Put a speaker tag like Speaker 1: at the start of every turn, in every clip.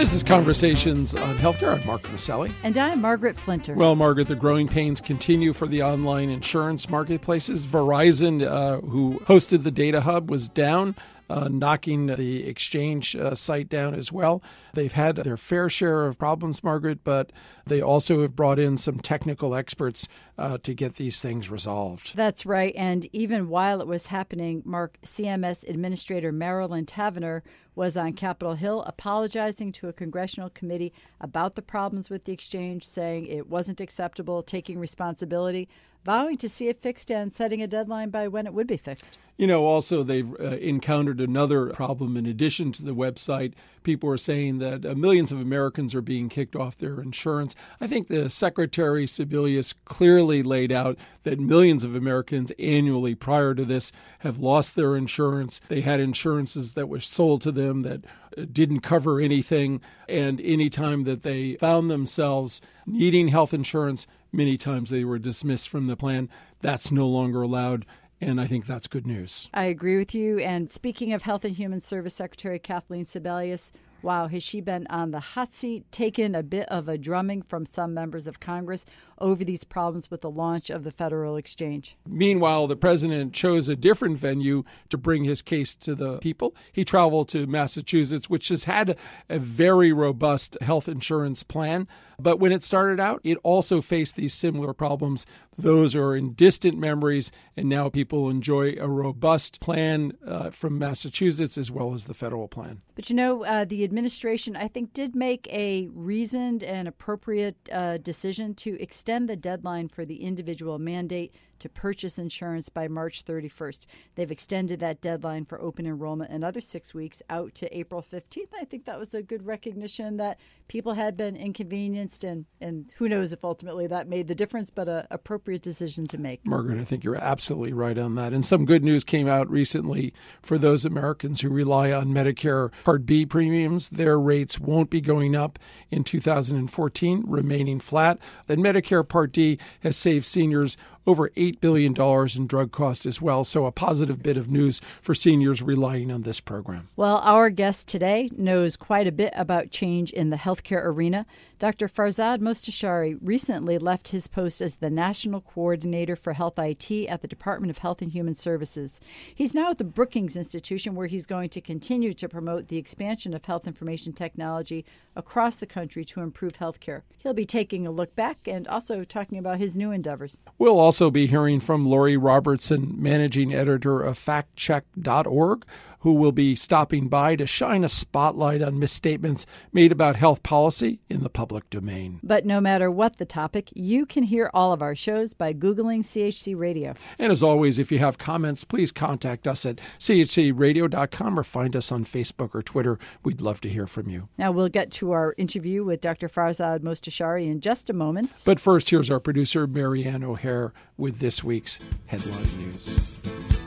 Speaker 1: This is Conversations on Healthcare. I'm Mark Masselli.
Speaker 2: And I'm Margaret Flinter.
Speaker 1: Well, Margaret, the growing pains continue for the online insurance marketplaces. Verizon, uh, who hosted the Data Hub, was down uh, knocking the exchange uh, site down as well. They've had their fair share of problems, Margaret, but they also have brought in some technical experts uh, to get these things resolved.
Speaker 2: That's right. And even while it was happening, Mark, CMS Administrator Marilyn Tavenner was on Capitol Hill apologizing to a congressional committee about the problems with the exchange, saying it wasn't acceptable, taking responsibility vowing to see it fixed and setting a deadline by when it would be fixed.
Speaker 1: You know, also they've uh, encountered another problem in addition to the website. People are saying that uh, millions of Americans are being kicked off their insurance. I think the Secretary Sebelius clearly laid out that millions of Americans annually prior to this have lost their insurance. They had insurances that were sold to them that didn't cover anything. And anytime that they found themselves needing health insurance, Many times they were dismissed from the plan. That's no longer allowed. And I think that's good news.
Speaker 2: I agree with you. And speaking of Health and Human Service Secretary Kathleen Sebelius, wow, has she been on the hot seat, taken a bit of a drumming from some members of Congress over these problems with the launch of the federal exchange.
Speaker 1: Meanwhile, the president chose a different venue to bring his case to the people. He traveled to Massachusetts, which has had a very robust health insurance plan. But when it started out, it also faced these similar problems. Those are in distant memories, and now people enjoy a robust plan uh, from Massachusetts as well as the federal plan.
Speaker 2: But you know, uh, the administration, I think, did make a reasoned and appropriate uh, decision to extend extend the deadline for the individual mandate to purchase insurance by March 31st. They've extended that deadline for open enrollment another six weeks out to April 15th. I think that was a good recognition that people had been inconvenienced, and, and who knows if ultimately that made the difference, but an appropriate decision to make.
Speaker 1: Margaret, I think you're absolutely right on that. And some good news came out recently for those Americans who rely on Medicare Part B premiums. Their rates won't be going up in 2014, remaining flat. And Medicare Part D has saved seniors over $8 billion in drug costs as well. So, a positive bit of news for seniors relying on this program.
Speaker 2: Well, our guest today knows quite a bit about change in the healthcare arena. Dr. Farzad Mostashari recently left his post as the National Coordinator for Health IT at the Department of Health and Human Services. He's now at the Brookings Institution, where he's going to continue to promote the expansion of health information technology across the country to improve healthcare. He'll be taking a look back and also talking about his new endeavors.
Speaker 1: We'll also be hearing from Lori Robertson, managing editor of factcheck.org, who will be stopping by to shine a spotlight on misstatements made about health policy in the public domain.
Speaker 2: But no matter what the topic, you can hear all of our shows by Googling CHC Radio.
Speaker 1: And as always, if you have comments, please contact us at chcradio.com or find us on Facebook or Twitter. We'd love to hear from you.
Speaker 2: Now we'll get to our interview with Dr. Farzad Mostashari in just a moment.
Speaker 1: But first, here's our producer, Marianne O'Hare, with this week's headline news.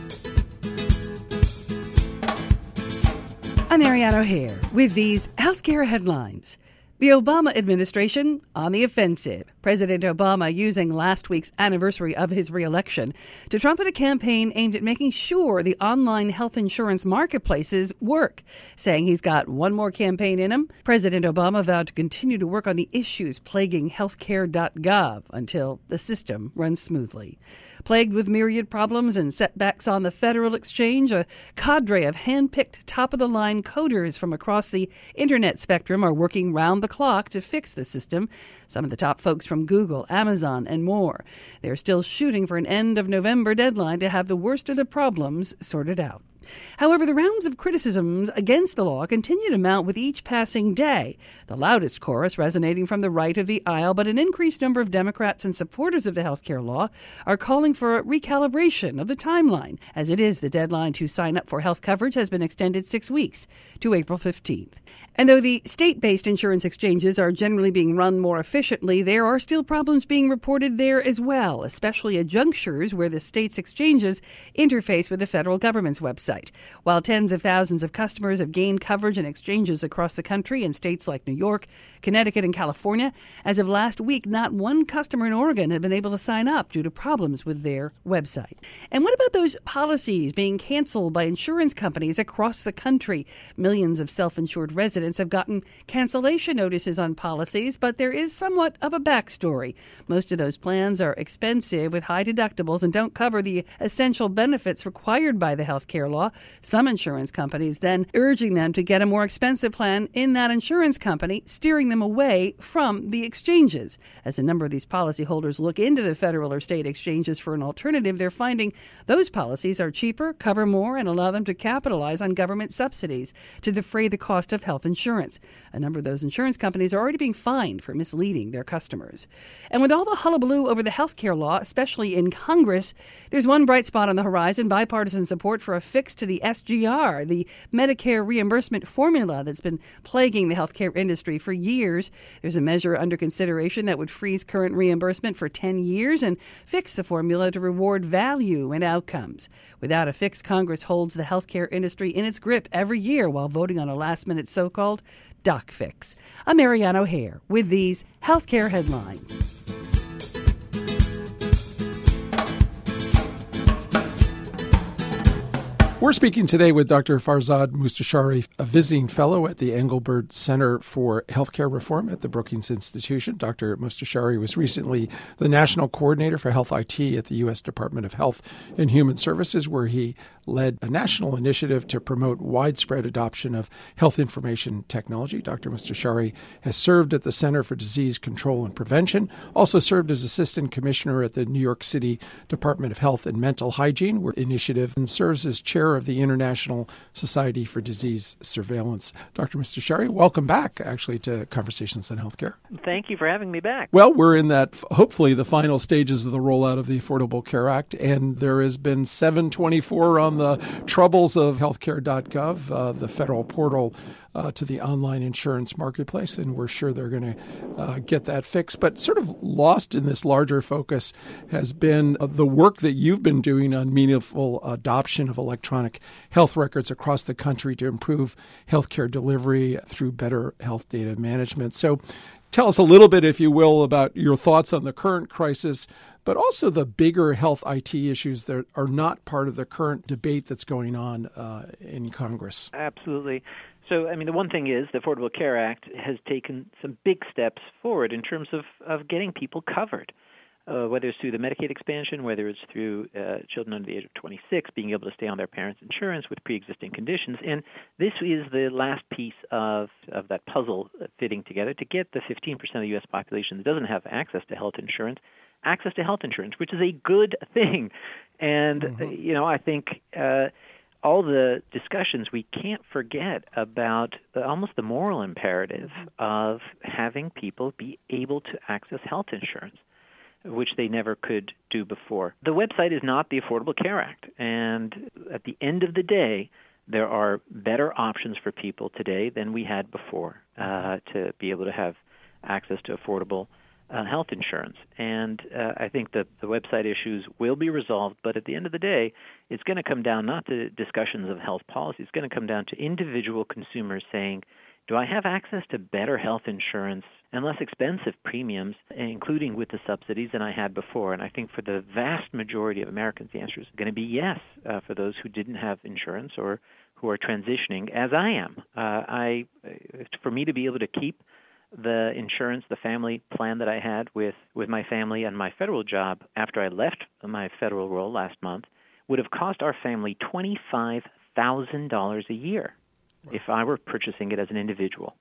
Speaker 3: I'm Marianne O'Hare with these healthcare headlines. The Obama administration on the offensive. President Obama using last week's anniversary of his reelection to trumpet a campaign aimed at making sure the online health insurance marketplaces work, saying he's got one more campaign in him. President Obama vowed to continue to work on the issues plaguing healthcare.gov until the system runs smoothly. Plagued with myriad problems and setbacks on the Federal Exchange, a cadre of hand-picked top-of-the-line coders from across the internet spectrum are working round the clock to fix the system. Some of the top folks from Google, Amazon, and more. They're still shooting for an end of November deadline to have the worst of the problems sorted out. However, the rounds of criticisms against the law continue to mount with each passing day, the loudest chorus resonating from the right of the aisle, but an increased number of Democrats and supporters of the health care law are calling for a recalibration of the timeline, as it is the deadline to sign up for health coverage has been extended six weeks to April 15th. And though the state based insurance exchanges are generally being run more efficiently, there are still problems being reported there as well, especially at junctures where the state's exchanges interface with the federal government's website website. While tens of thousands of customers have gained coverage in exchanges across the country in states like New York, Connecticut, and California, as of last week, not one customer in Oregon had been able to sign up due to problems with their website. And what about those policies being canceled by insurance companies across the country? Millions of self insured residents have gotten cancellation notices on policies, but there is somewhat of a backstory. Most of those plans are expensive with high deductibles and don't cover the essential benefits required by the health care law. Some insurance companies then urging them to get a more expensive plan in that insurance company, steering them away from the exchanges. As a number of these policyholders look into the federal or state exchanges for an alternative, they're finding those policies are cheaper, cover more, and allow them to capitalize on government subsidies to defray the cost of health insurance. A number of those insurance companies are already being fined for misleading their customers. And with all the hullabaloo over the health care law, especially in Congress, there's one bright spot on the horizon bipartisan support for a fix to the SGR, the Medicare reimbursement formula that's been plaguing the healthcare industry for years. There's a measure under consideration that would freeze current reimbursement for 10 years and fix the formula to reward value and outcomes. Without a fix, Congress holds the healthcare industry in its grip every year while voting on a last minute so called doc fix. I'm Marianne O'Hare with these healthcare headlines.
Speaker 1: We're speaking today with Dr. Farzad Mostashari, a visiting fellow at the Engelberg Center for Healthcare Reform at the Brookings Institution. Dr. Mostashari was recently the National Coordinator for Health IT at the U.S. Department of Health and Human Services, where he led a national initiative to promote widespread adoption of health information technology. Dr. Mostashari has served at the Center for Disease Control and Prevention, also served as Assistant Commissioner at the New York City Department of Health and Mental Hygiene, where initiative and serves as chair of the International Society for Disease Surveillance. Dr. Mostashari, welcome back, actually, to Conversations on Healthcare.
Speaker 4: Thank you for having me back.
Speaker 1: Well, we're in that, hopefully, the final stages of the rollout of the Affordable Care Act, and there has been 724 on the troubles of healthcare.gov, uh, the federal portal uh, to the online insurance marketplace, and we're sure they're going to uh, get that fixed. But sort of lost in this larger focus has been uh, the work that you've been doing on meaningful adoption of electronic health records across the country to improve healthcare delivery through better health data management. So, tell us a little bit, if you will, about your thoughts on the current crisis, but also the bigger health IT issues that are not part of the current debate that's going on uh, in Congress.
Speaker 4: Absolutely. So, I mean, the one thing is the Affordable Care Act has taken some big steps forward in terms of, of getting people covered, uh, whether it's through the Medicaid expansion, whether it's through uh, children under the age of 26 being able to stay on their parents' insurance with pre-existing conditions. And this is the last piece of, of that puzzle fitting together to get the 15% of the U.S. population that doesn't have access to health insurance access to health insurance, which is a good thing. And, mm-hmm. you know, I think. Uh, all the discussions, we can't forget about the, almost the moral imperative of having people be able to access health insurance, which they never could do before. The website is not the Affordable Care Act, and at the end of the day, there are better options for people today than we had before uh, to be able to have access to affordable uh, health insurance. And uh, I think that the website issues will be resolved, but at the end of the day, it's going to come down not to discussions of health policy, it's going to come down to individual consumers saying, do I have access to better health insurance and less expensive premiums, including with the subsidies, than I had before? And I think for the vast majority of Americans, the answer is going to be yes uh, for those who didn't have insurance or who are transitioning, as I am. Uh, I, for me to be able to keep the insurance, the family plan that I had with, with my family and my federal job after I left my federal role last month would have cost our family $25,000 a year wow. if I were purchasing it as an individual.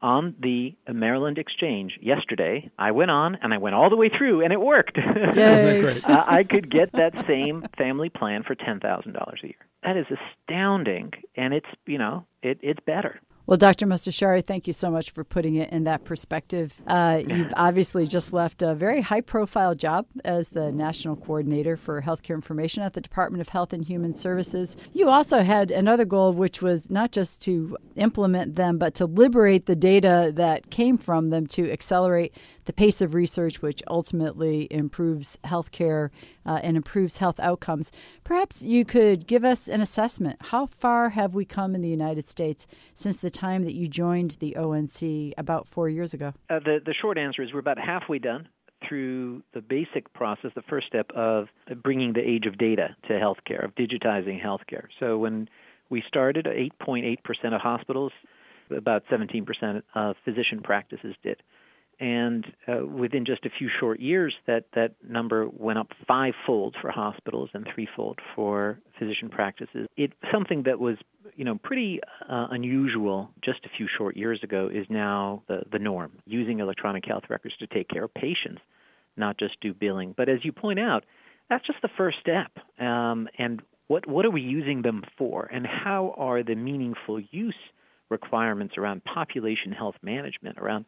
Speaker 4: On the Maryland Exchange yesterday, I went on and I went all the way through, and it worked.
Speaker 1: Yay.
Speaker 4: I could get that same family plan for ten thousand dollars a year. That is astounding, and it's you know it, it's better.
Speaker 2: Well, Dr. Mostashari, thank you so much for putting it in that perspective. Uh, you've obviously just left a very high profile job as the National Coordinator for Healthcare Information at the Department of Health and Human Services. You also had another goal, which was not just to implement them, but to liberate the data that came from them to accelerate the pace of research, which ultimately improves healthcare uh, and improves health outcomes. Perhaps you could give us an assessment. How far have we come in the United States since the time that you joined the ONC about four years ago?
Speaker 4: Uh, the, the short answer is we're about halfway done through the basic process, the first step of bringing the age of data to healthcare, of digitizing healthcare. So when we started, 8.8% of hospitals, about 17% of physician practices did. And uh, within just a few short years, that, that number went up fivefold for hospitals and threefold for physician practices. It something that was you know pretty uh, unusual just a few short years ago is now the, the norm. Using electronic health records to take care of patients, not just do billing. But as you point out, that's just the first step. Um, and what what are we using them for, and how are the meaningful use requirements around population health management, around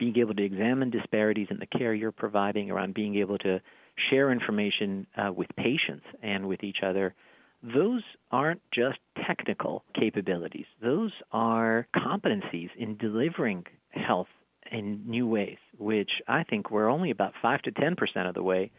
Speaker 4: being able to examine disparities in the care you're providing, around being able to share information uh, with patients and with each other, those aren't just technical capabilities. Those are competencies in delivering health in new ways, which I think we're only about 5 to 10% of the way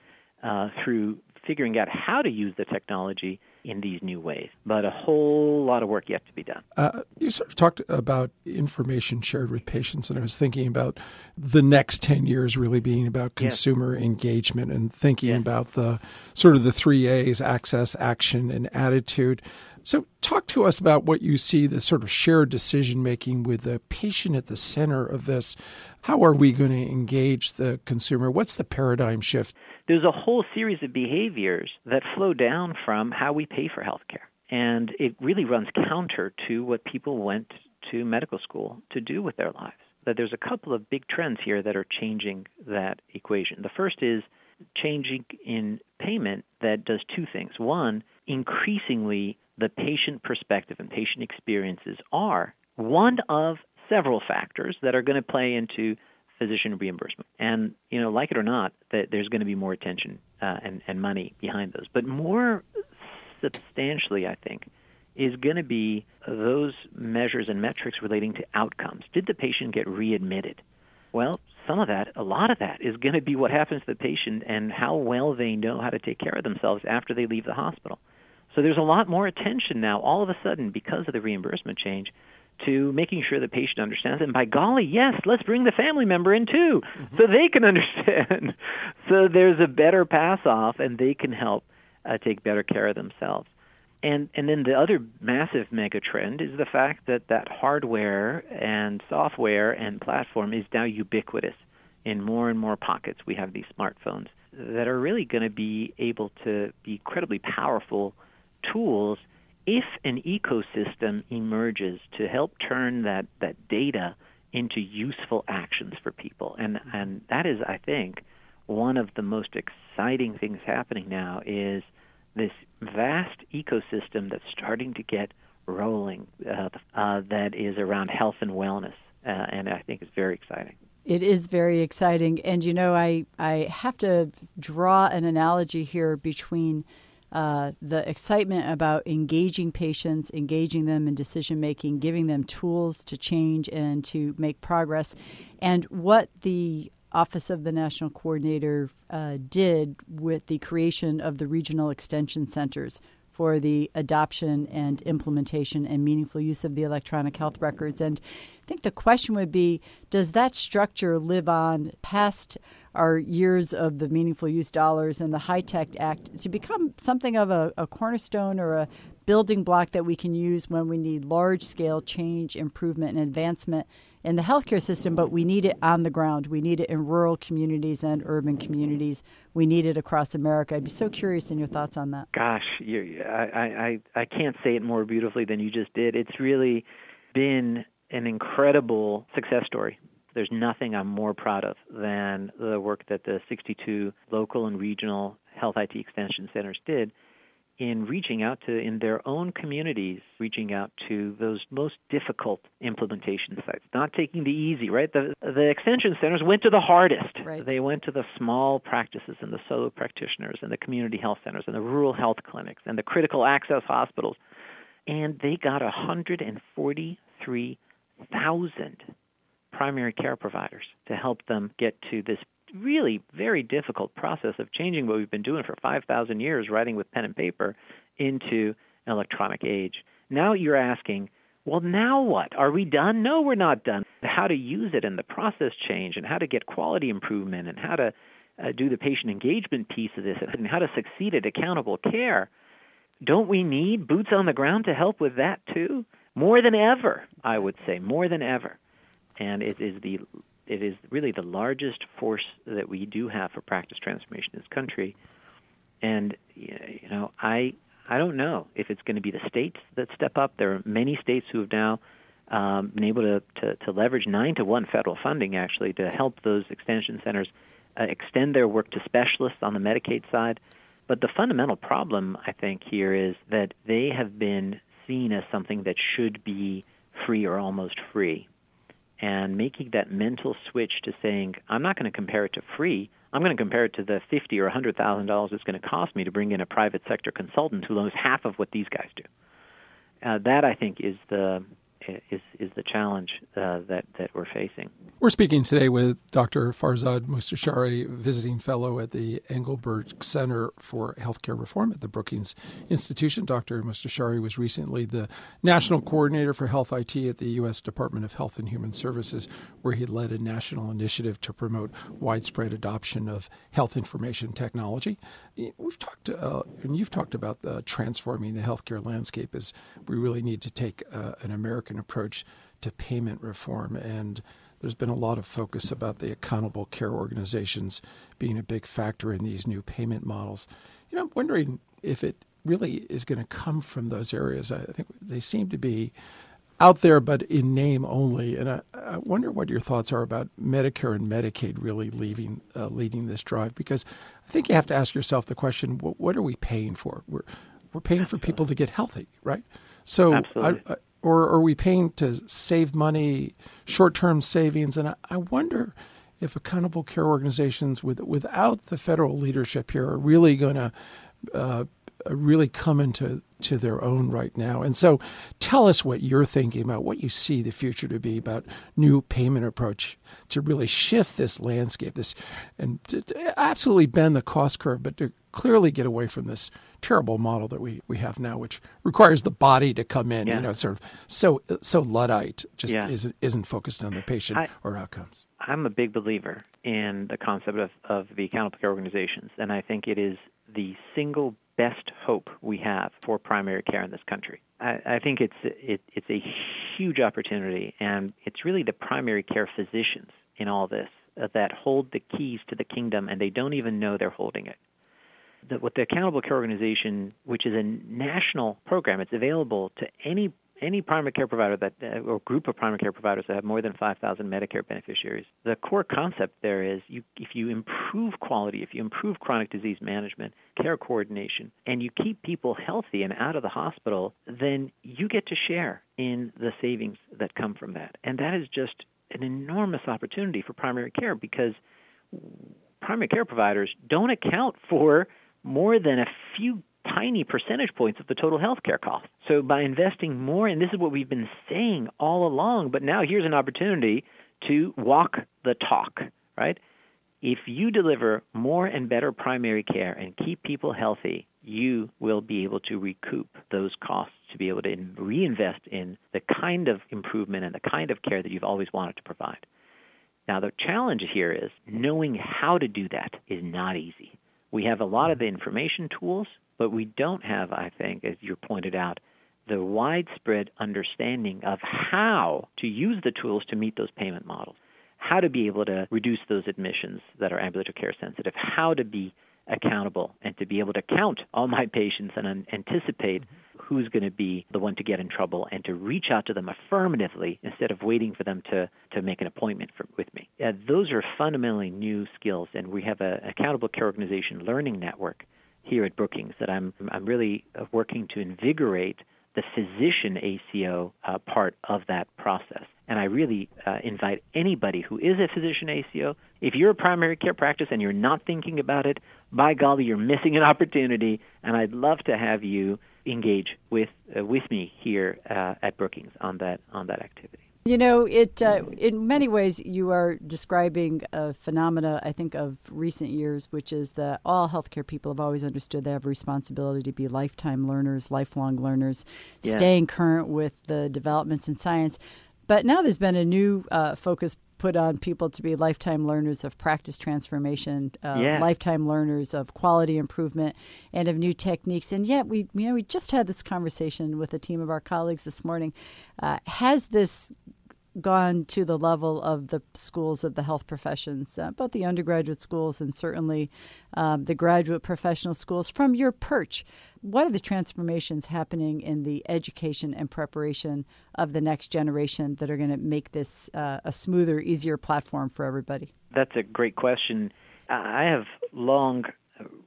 Speaker 4: uh, through figuring out how to use the technology in these new ways. But a whole lot of work yet to be done.
Speaker 1: Uh, you sort of talked about information shared with patients, and I was thinking about the next 10 years really being about consumer yes. engagement and thinking yes. about the sort of the three A's access, action, and attitude. So, talk to us about what you see the sort of shared decision making with the patient at the center of this. How are we going to engage the consumer? What's the paradigm shift?
Speaker 4: There's a whole series of behaviors that flow down from how we pay for healthcare. And it really runs counter to what people went to medical school to do with their lives. That there's a couple of big trends here that are changing that equation. The first is changing in payment that does two things. One, increasingly the patient perspective and patient experiences are one of several factors that are going to play into physician reimbursement. And you know, like it or not, that there's going to be more attention uh, and and money behind those. But more substantially, I think, is going to be those measures and metrics relating to outcomes. Did the patient get readmitted? Well, some of that, a lot of that, is going to be what happens to the patient and how well they know how to take care of themselves after they leave the hospital. So there's a lot more attention now, all of a sudden, because of the reimbursement change, to making sure the patient understands. And by golly, yes, let's bring the family member in too, mm-hmm. so they can understand. so there's a better pass off, and they can help uh, take better care of themselves. And and then the other massive mega trend is the fact that that hardware and software and platform is now ubiquitous in more and more pockets. We have these smartphones that are really going to be able to be incredibly powerful tools if an ecosystem emerges to help turn that, that data into useful actions for people, and, and that is, I think, one of the most exciting things happening now is this vast ecosystem that's starting to get rolling uh, uh, that is around health and wellness, uh, and I think is very exciting.
Speaker 2: It is very exciting, and you know, I I have to draw an analogy here between uh, the excitement about engaging patients, engaging them in decision making, giving them tools to change and to make progress, and what the Office of the National Coordinator uh, did with the creation of the regional extension centers for the adoption and implementation and meaningful use of the electronic health records. And I think the question would be does that structure live on past our years of the meaningful use dollars and the HITECH Act to become something of a, a cornerstone or a building block that we can use when we need large scale change, improvement, and advancement in the healthcare system, but we need it on the ground. We need it in rural communities and urban communities. We need it across America. I'd be so curious in your thoughts on that.
Speaker 4: Gosh, you, I, I, I can't say it more beautifully than you just did. It's really been an incredible success story there's nothing I'm more proud of than the work that the 62 local and regional health IT extension centers did in reaching out to in their own communities reaching out to those most difficult implementation sites. Not taking the easy right? The the extension centers went to the hardest.
Speaker 2: Right.
Speaker 4: they went to the small practices and the solo practitioners and the community health centers and the rural health clinics and the critical access hospitals. And they got 143,000 primary care providers to help them get to this really very difficult process of changing what we've been doing for 5,000 years, writing with pen and paper, into an electronic age. Now you're asking, well, now what? Are we done? No, we're not done. How to use it and the process change and how to get quality improvement and how to uh, do the patient engagement piece of this and how to succeed at accountable care. Don't we need boots on the ground to help with that too? More than ever, I would say, more than ever. And it is the it is really the largest force that we do have for practice transformation in this country. And you know, I I don't know if it's going to be the states that step up. There are many states who have now um, been able to, to, to leverage nine to one federal funding actually to help those extension centers uh, extend their work to specialists on the Medicaid side. But the fundamental problem, I think, here is that they have been seen as something that should be free or almost free. And making that mental switch to saying, I'm not going to compare it to free, I'm going to compare it to the fifty or hundred thousand dollars it's going to cost me to bring in a private sector consultant who knows half of what these guys do. Uh, that I think is the is is the challenge uh, that that we're facing.
Speaker 1: We're speaking today with Dr. Farzad Mostashari, visiting fellow at the Engelberg Center for Healthcare Reform at the Brookings Institution. Dr. Mostashari was recently the national coordinator for health IT at the U.S. Department of Health and Human Services, where he led a national initiative to promote widespread adoption of health information technology. We've talked, uh, and you've talked about transforming the healthcare landscape as we really need to take uh, an American approach to payment reform. And there's been a lot of focus about the accountable care organizations being a big factor in these new payment models. You know, I'm wondering if it really is going to come from those areas. I think they seem to be out there, but in name only. And I, I wonder what your thoughts are about Medicare and Medicaid really leaving, uh, leading this drive, because I think you have to ask yourself the question: what, what are we paying for? We're we're paying Absolutely. for people to get healthy, right? So I, I, or are we paying to save money, short-term savings? And I, I wonder if accountable care organizations, with, without the federal leadership here, are really going to uh, Uh, really come into to their own right now. And so, tell us what you're thinking about, what you see the future to be about new payment approach to really shift this landscape, this and to, to absolutely bend the cost curve, but to clearly get away from this terrible model that we, we have now, which requires the body to come in, yeah. you know, sort of so so luddite, just yeah. isn't isn't focused on the patient I, or outcomes.
Speaker 4: I'm a big believer in the concept of, of the accountable care organizations, and I think it is the single best hope we have for primary care in this country. I, I think it's it, it's a huge opportunity, and it's really the primary care physicians in all this uh, that hold the keys to the kingdom, and they don't even know they're holding it the, what the Accountable Care Organization, which is a national program, it's available to any any primary care provider that uh, or group of primary care providers that have more than 5,000 Medicare beneficiaries. The core concept there is you, if you improve quality, if you improve chronic disease management, care coordination, and you keep people healthy and out of the hospital, then you get to share in the savings that come from that. And that is just an enormous opportunity for primary care because primary care providers don't account for more than a few tiny percentage points of the total healthcare cost. So by investing more, and this is what we've been saying all along, but now here's an opportunity to walk the talk, right? If you deliver more and better primary care and keep people healthy, you will be able to recoup those costs to be able to reinvest in the kind of improvement and the kind of care that you've always wanted to provide. Now, the challenge here is knowing how to do that is not easy. We have a lot of the information tools, but we don't have, I think, as you pointed out, the widespread understanding of how to use the tools to meet those payment models, how to be able to reduce those admissions that are ambulatory care sensitive, how to be accountable and to be able to count all my patients and anticipate who's going to be the one to get in trouble and to reach out to them affirmatively instead of waiting for them to, to make an appointment for, with me. Uh, those are fundamentally new skills, and we have an accountable care organization learning network here at Brookings that I'm, I'm really uh, working to invigorate the physician ACO uh, part of that process. And I really uh, invite anybody who is a physician ACO, if you're a primary care practice and you're not thinking about it, by golly, you're missing an opportunity. And I'd love to have you engage with uh, with me here uh, at Brookings on that on that activity.
Speaker 2: You know, it uh, in many ways you are describing a phenomena I think of recent years, which is that all healthcare people have always understood they have a responsibility to be lifetime learners, lifelong learners,
Speaker 4: yeah.
Speaker 2: staying current with the developments in science. But now there's been a new uh, focus put on people to be lifetime learners of practice transformation, uh,
Speaker 4: yeah.
Speaker 2: lifetime learners of quality improvement, and of new techniques. And yet, we you know we just had this conversation with a team of our colleagues this morning. Uh, has this gone to the level of the schools of the health professions, uh, both the undergraduate schools and certainly um, the graduate professional schools. From your perch, what are the transformations happening in the education and preparation of the next generation that are going to make this uh, a smoother, easier platform for everybody?
Speaker 4: That's a great question. I have long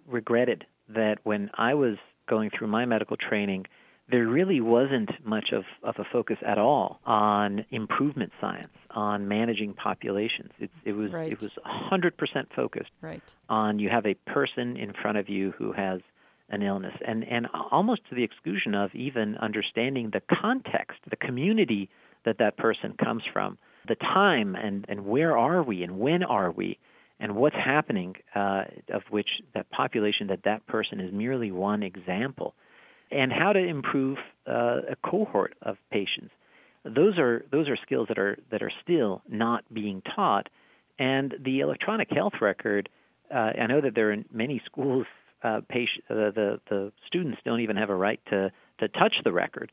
Speaker 4: regretted that when I was going through my medical training, there really wasn't much of, of a focus at all on improvement science, on managing populations. It, it was
Speaker 2: right.
Speaker 4: it was 100% focused
Speaker 2: right.
Speaker 4: on you have a person in front of you who has an illness, and and almost to the exclusion of even understanding the context, the community that that person comes from, the time, and and where are we, and when are we. And what's happening, uh, of which that population, that that person is merely one example and how to improve uh, a cohort of patients. Those are those are skills that are that are still not being taught. And the electronic health record, uh, I know that there are many schools. Uh, patient, uh, the the students don't even have a right to to touch the record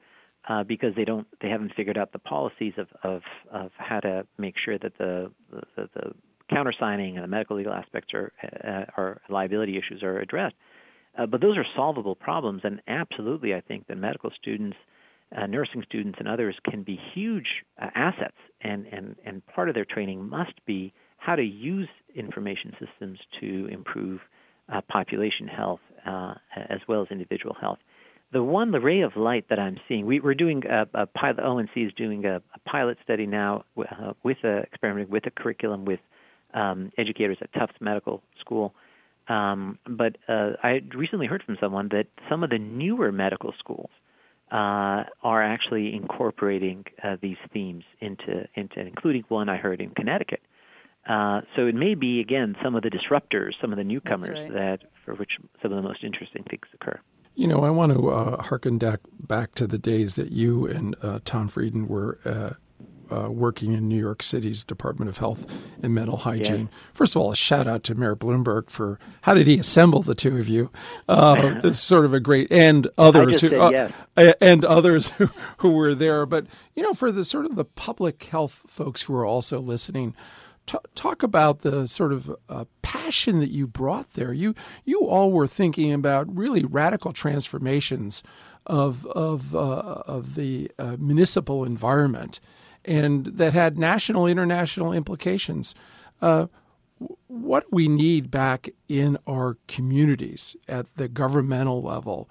Speaker 4: uh, because they don't they haven't figured out the policies of of, of how to make sure that the the, the countersigning and the medical legal aspects are uh, are liability issues are addressed. Uh, but those are solvable problems, and absolutely, I think that medical students, uh, nursing students, and others can be huge uh, assets. And, and, and part of their training must be how to use information systems to improve uh, population health uh, as well as individual health. The one, the ray of light that I'm seeing, we, are doing a, a pilot. ONC is doing a, a pilot study now uh, with a experiment with a curriculum with um, educators at Tufts Medical School um, but uh, I recently heard from someone that some of the newer medical schools uh, are actually incorporating uh, these themes into, into, including one I heard in Connecticut. Uh, so it may be again some of the disruptors, some of the newcomers
Speaker 2: right.
Speaker 4: that for which some of the most interesting things occur.
Speaker 1: You know, I want to uh, harken back back to the days that you and uh, Tom Frieden were uh, working in New York City's Department of Health and Mental Hygiene.
Speaker 4: Yeah.
Speaker 1: First of all, a shout out to Mayor Bloomberg for how did he assemble the two of you? Uh, it's sort of a great and others
Speaker 4: who
Speaker 1: uh, and others who, who were there. But you know, for the sort of the public health folks who are also listening. T- talk about the sort of uh, passion that you brought there. You you all were thinking about really radical transformations of of uh, of the uh, municipal environment and that had national, international implications. Uh, what do we need back in our communities at the governmental level?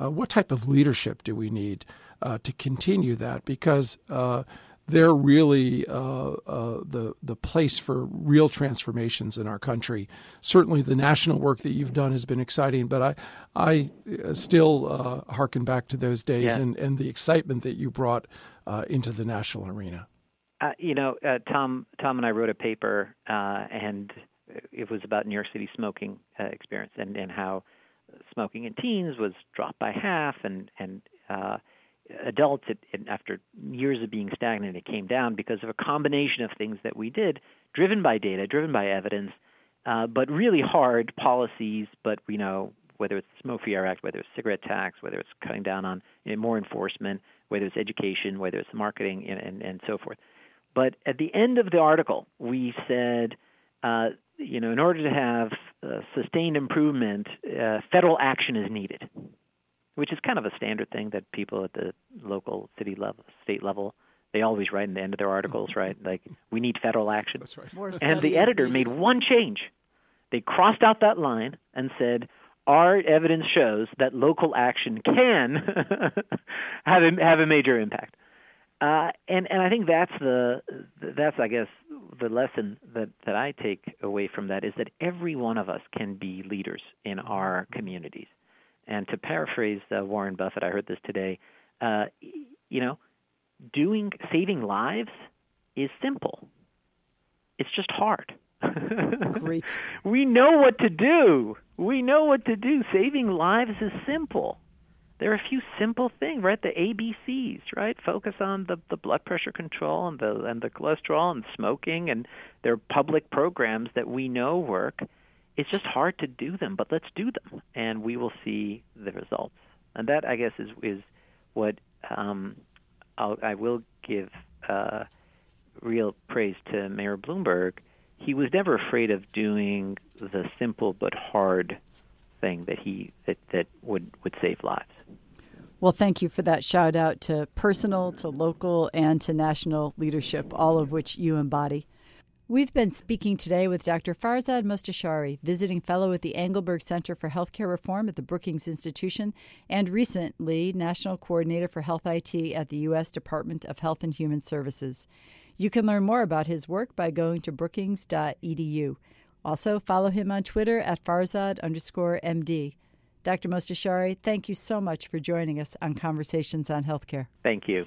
Speaker 1: Uh, what type of leadership do we need uh, to continue that? Because uh, they're really uh, uh, the the place for real transformations in our country. Certainly, the national work that you've done has been exciting, but I I still uh, harken back to those days
Speaker 4: yeah.
Speaker 1: and, and the excitement that you brought uh, into the national arena.
Speaker 4: Uh, you know, Tom Tom and I wrote a paper, and it was about New York City smoking experience and and how smoking in teens was dropped by half, and and adults, it, it, after years of being stagnant, it came down because of a combination of things that we did, driven by data, driven by evidence, uh, but really hard policies. But you know, whether it's the Smoke Free Act, whether it's cigarette tax, whether it's cutting down on you know, more enforcement, whether it's education, whether it's marketing, and, and, and so forth. But at the end of the article, we said, uh, you know, in order to have uh, sustained improvement, uh, federal action is needed which is kind of a standard thing that people at the local city level, state level, they always write in the end of their articles, right? Like, we need federal action.
Speaker 1: That's right.
Speaker 2: More
Speaker 4: And the editor made one change. They crossed out that line and said, our evidence shows that local action can have a, have a major impact. Uh, and and I think that's the that's I guess the lesson that that I take away from that is that every one of us can be leaders in our communities. And to paraphrase uh, Warren Buffett, I heard this today. Uh, you know, doing saving lives is simple. It's just hard.
Speaker 2: Great.
Speaker 4: we know what to do. We know what to do. Saving lives is simple. There are a few simple things, right? The ABCs, right? Focus on the, the blood pressure control and the and the cholesterol and smoking and there are public programs that we know work. It's just hard to do them, but let's do them and we will see the results. And that I guess is is what um, I'll, I will give uh, real praise to Mayor Bloomberg. He was never afraid of doing the simple but hard thing that he that, that would would save lives.
Speaker 2: Well, thank you for that shout out to personal, to local, and to national leadership, all of which you embody. We've been speaking today with Dr. Farzad Mostashari, visiting fellow at the Engelberg Center for Healthcare Reform at the Brookings Institution, and recently National Coordinator for Health IT at the U.S. Department of Health and Human Services. You can learn more about his work by going to brookings.edu. Also, follow him on Twitter at Farzad underscore MD. Dr. Mostashari, thank you so much for joining us on Conversations on Healthcare.
Speaker 4: Thank you.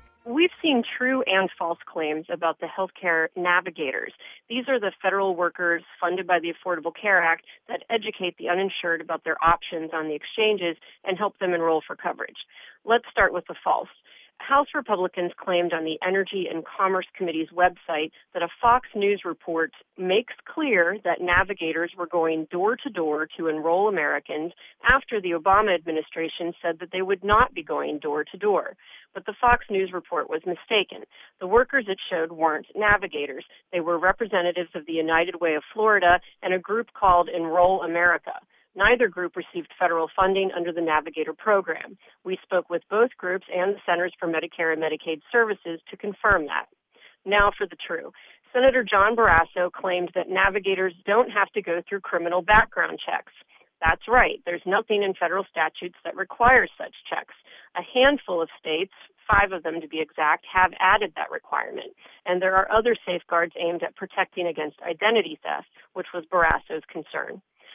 Speaker 5: We've seen true and false claims about the healthcare navigators. These are the federal workers funded by the Affordable Care Act that educate the uninsured about their options on the exchanges and help them enroll for coverage. Let's start with the false. House Republicans claimed on the Energy and Commerce Committee's website that a Fox News report makes clear that navigators were going door to door to enroll Americans after the Obama administration said that they would not be going door to door. But the Fox News report was mistaken. The workers it showed weren't navigators. They were representatives of the United Way of Florida and a group called Enroll America. Neither group received federal funding under the Navigator program. We spoke with both groups and the Centers for Medicare and Medicaid Services to confirm that. Now for the true. Senator John Barrasso claimed that navigators don't have to go through criminal background checks. That's right. There's nothing in federal statutes that requires such checks. A handful of states, five of them to be exact, have added that requirement. And there are other safeguards aimed at protecting against identity theft, which was Barrasso's concern.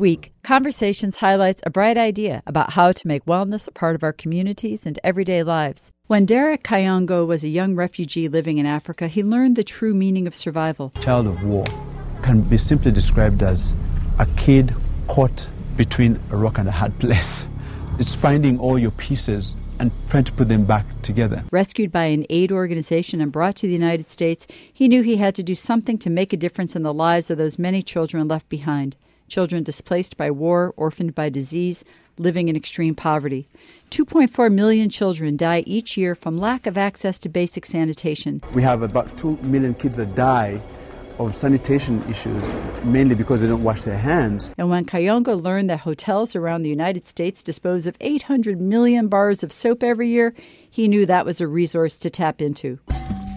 Speaker 2: Week, Conversations highlights a bright idea about how to make wellness a part of our communities and everyday lives. When Derek Kayongo was a young refugee living in Africa, he learned the true meaning of survival.
Speaker 6: Child of war can be simply described as a kid caught between a rock and a hard place. It's finding all your pieces and trying to put them back together.
Speaker 2: Rescued by an aid organization and brought to the United States, he knew he had to do something to make a difference in the lives of those many children left behind children displaced by war, orphaned by disease, living in extreme poverty. 2.4 million children die each year from lack of access to basic sanitation.
Speaker 6: We have about 2 million kids that die of sanitation issues, mainly because they don't wash their hands.
Speaker 2: And when Kayongo learned that hotels around the United States dispose of 800 million bars of soap every year, he knew that was a resource to tap into.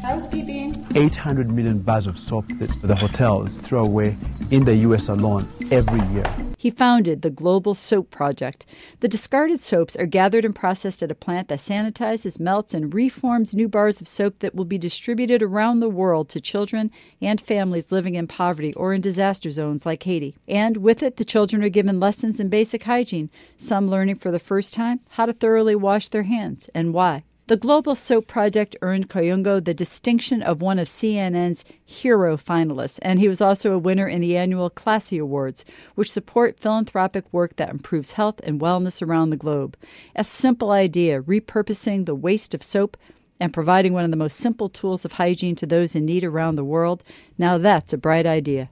Speaker 6: Housekeeping. 800 million bars of soap that the hotels throw away in the U.S. alone every year.
Speaker 2: He founded the Global Soap Project. The discarded soaps are gathered and processed at a plant that sanitizes, melts, and reforms new bars of soap that will be distributed around the world to children and families living in poverty or in disaster zones like Haiti. And with it, the children are given lessons in basic hygiene, some learning for the first time how to thoroughly wash their hands and why. The Global Soap Project earned Kayongo the distinction of one of CNN's hero finalists, and he was also a winner in the annual Classy Awards, which support philanthropic work that improves health and wellness around the globe. A simple idea, repurposing the waste of soap and providing one of the most simple tools of hygiene to those in need around the world. Now that's a bright idea.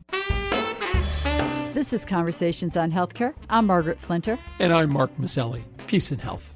Speaker 2: This is Conversations on Healthcare. I'm Margaret Flinter.
Speaker 1: And I'm Mark Masselli. Peace and health.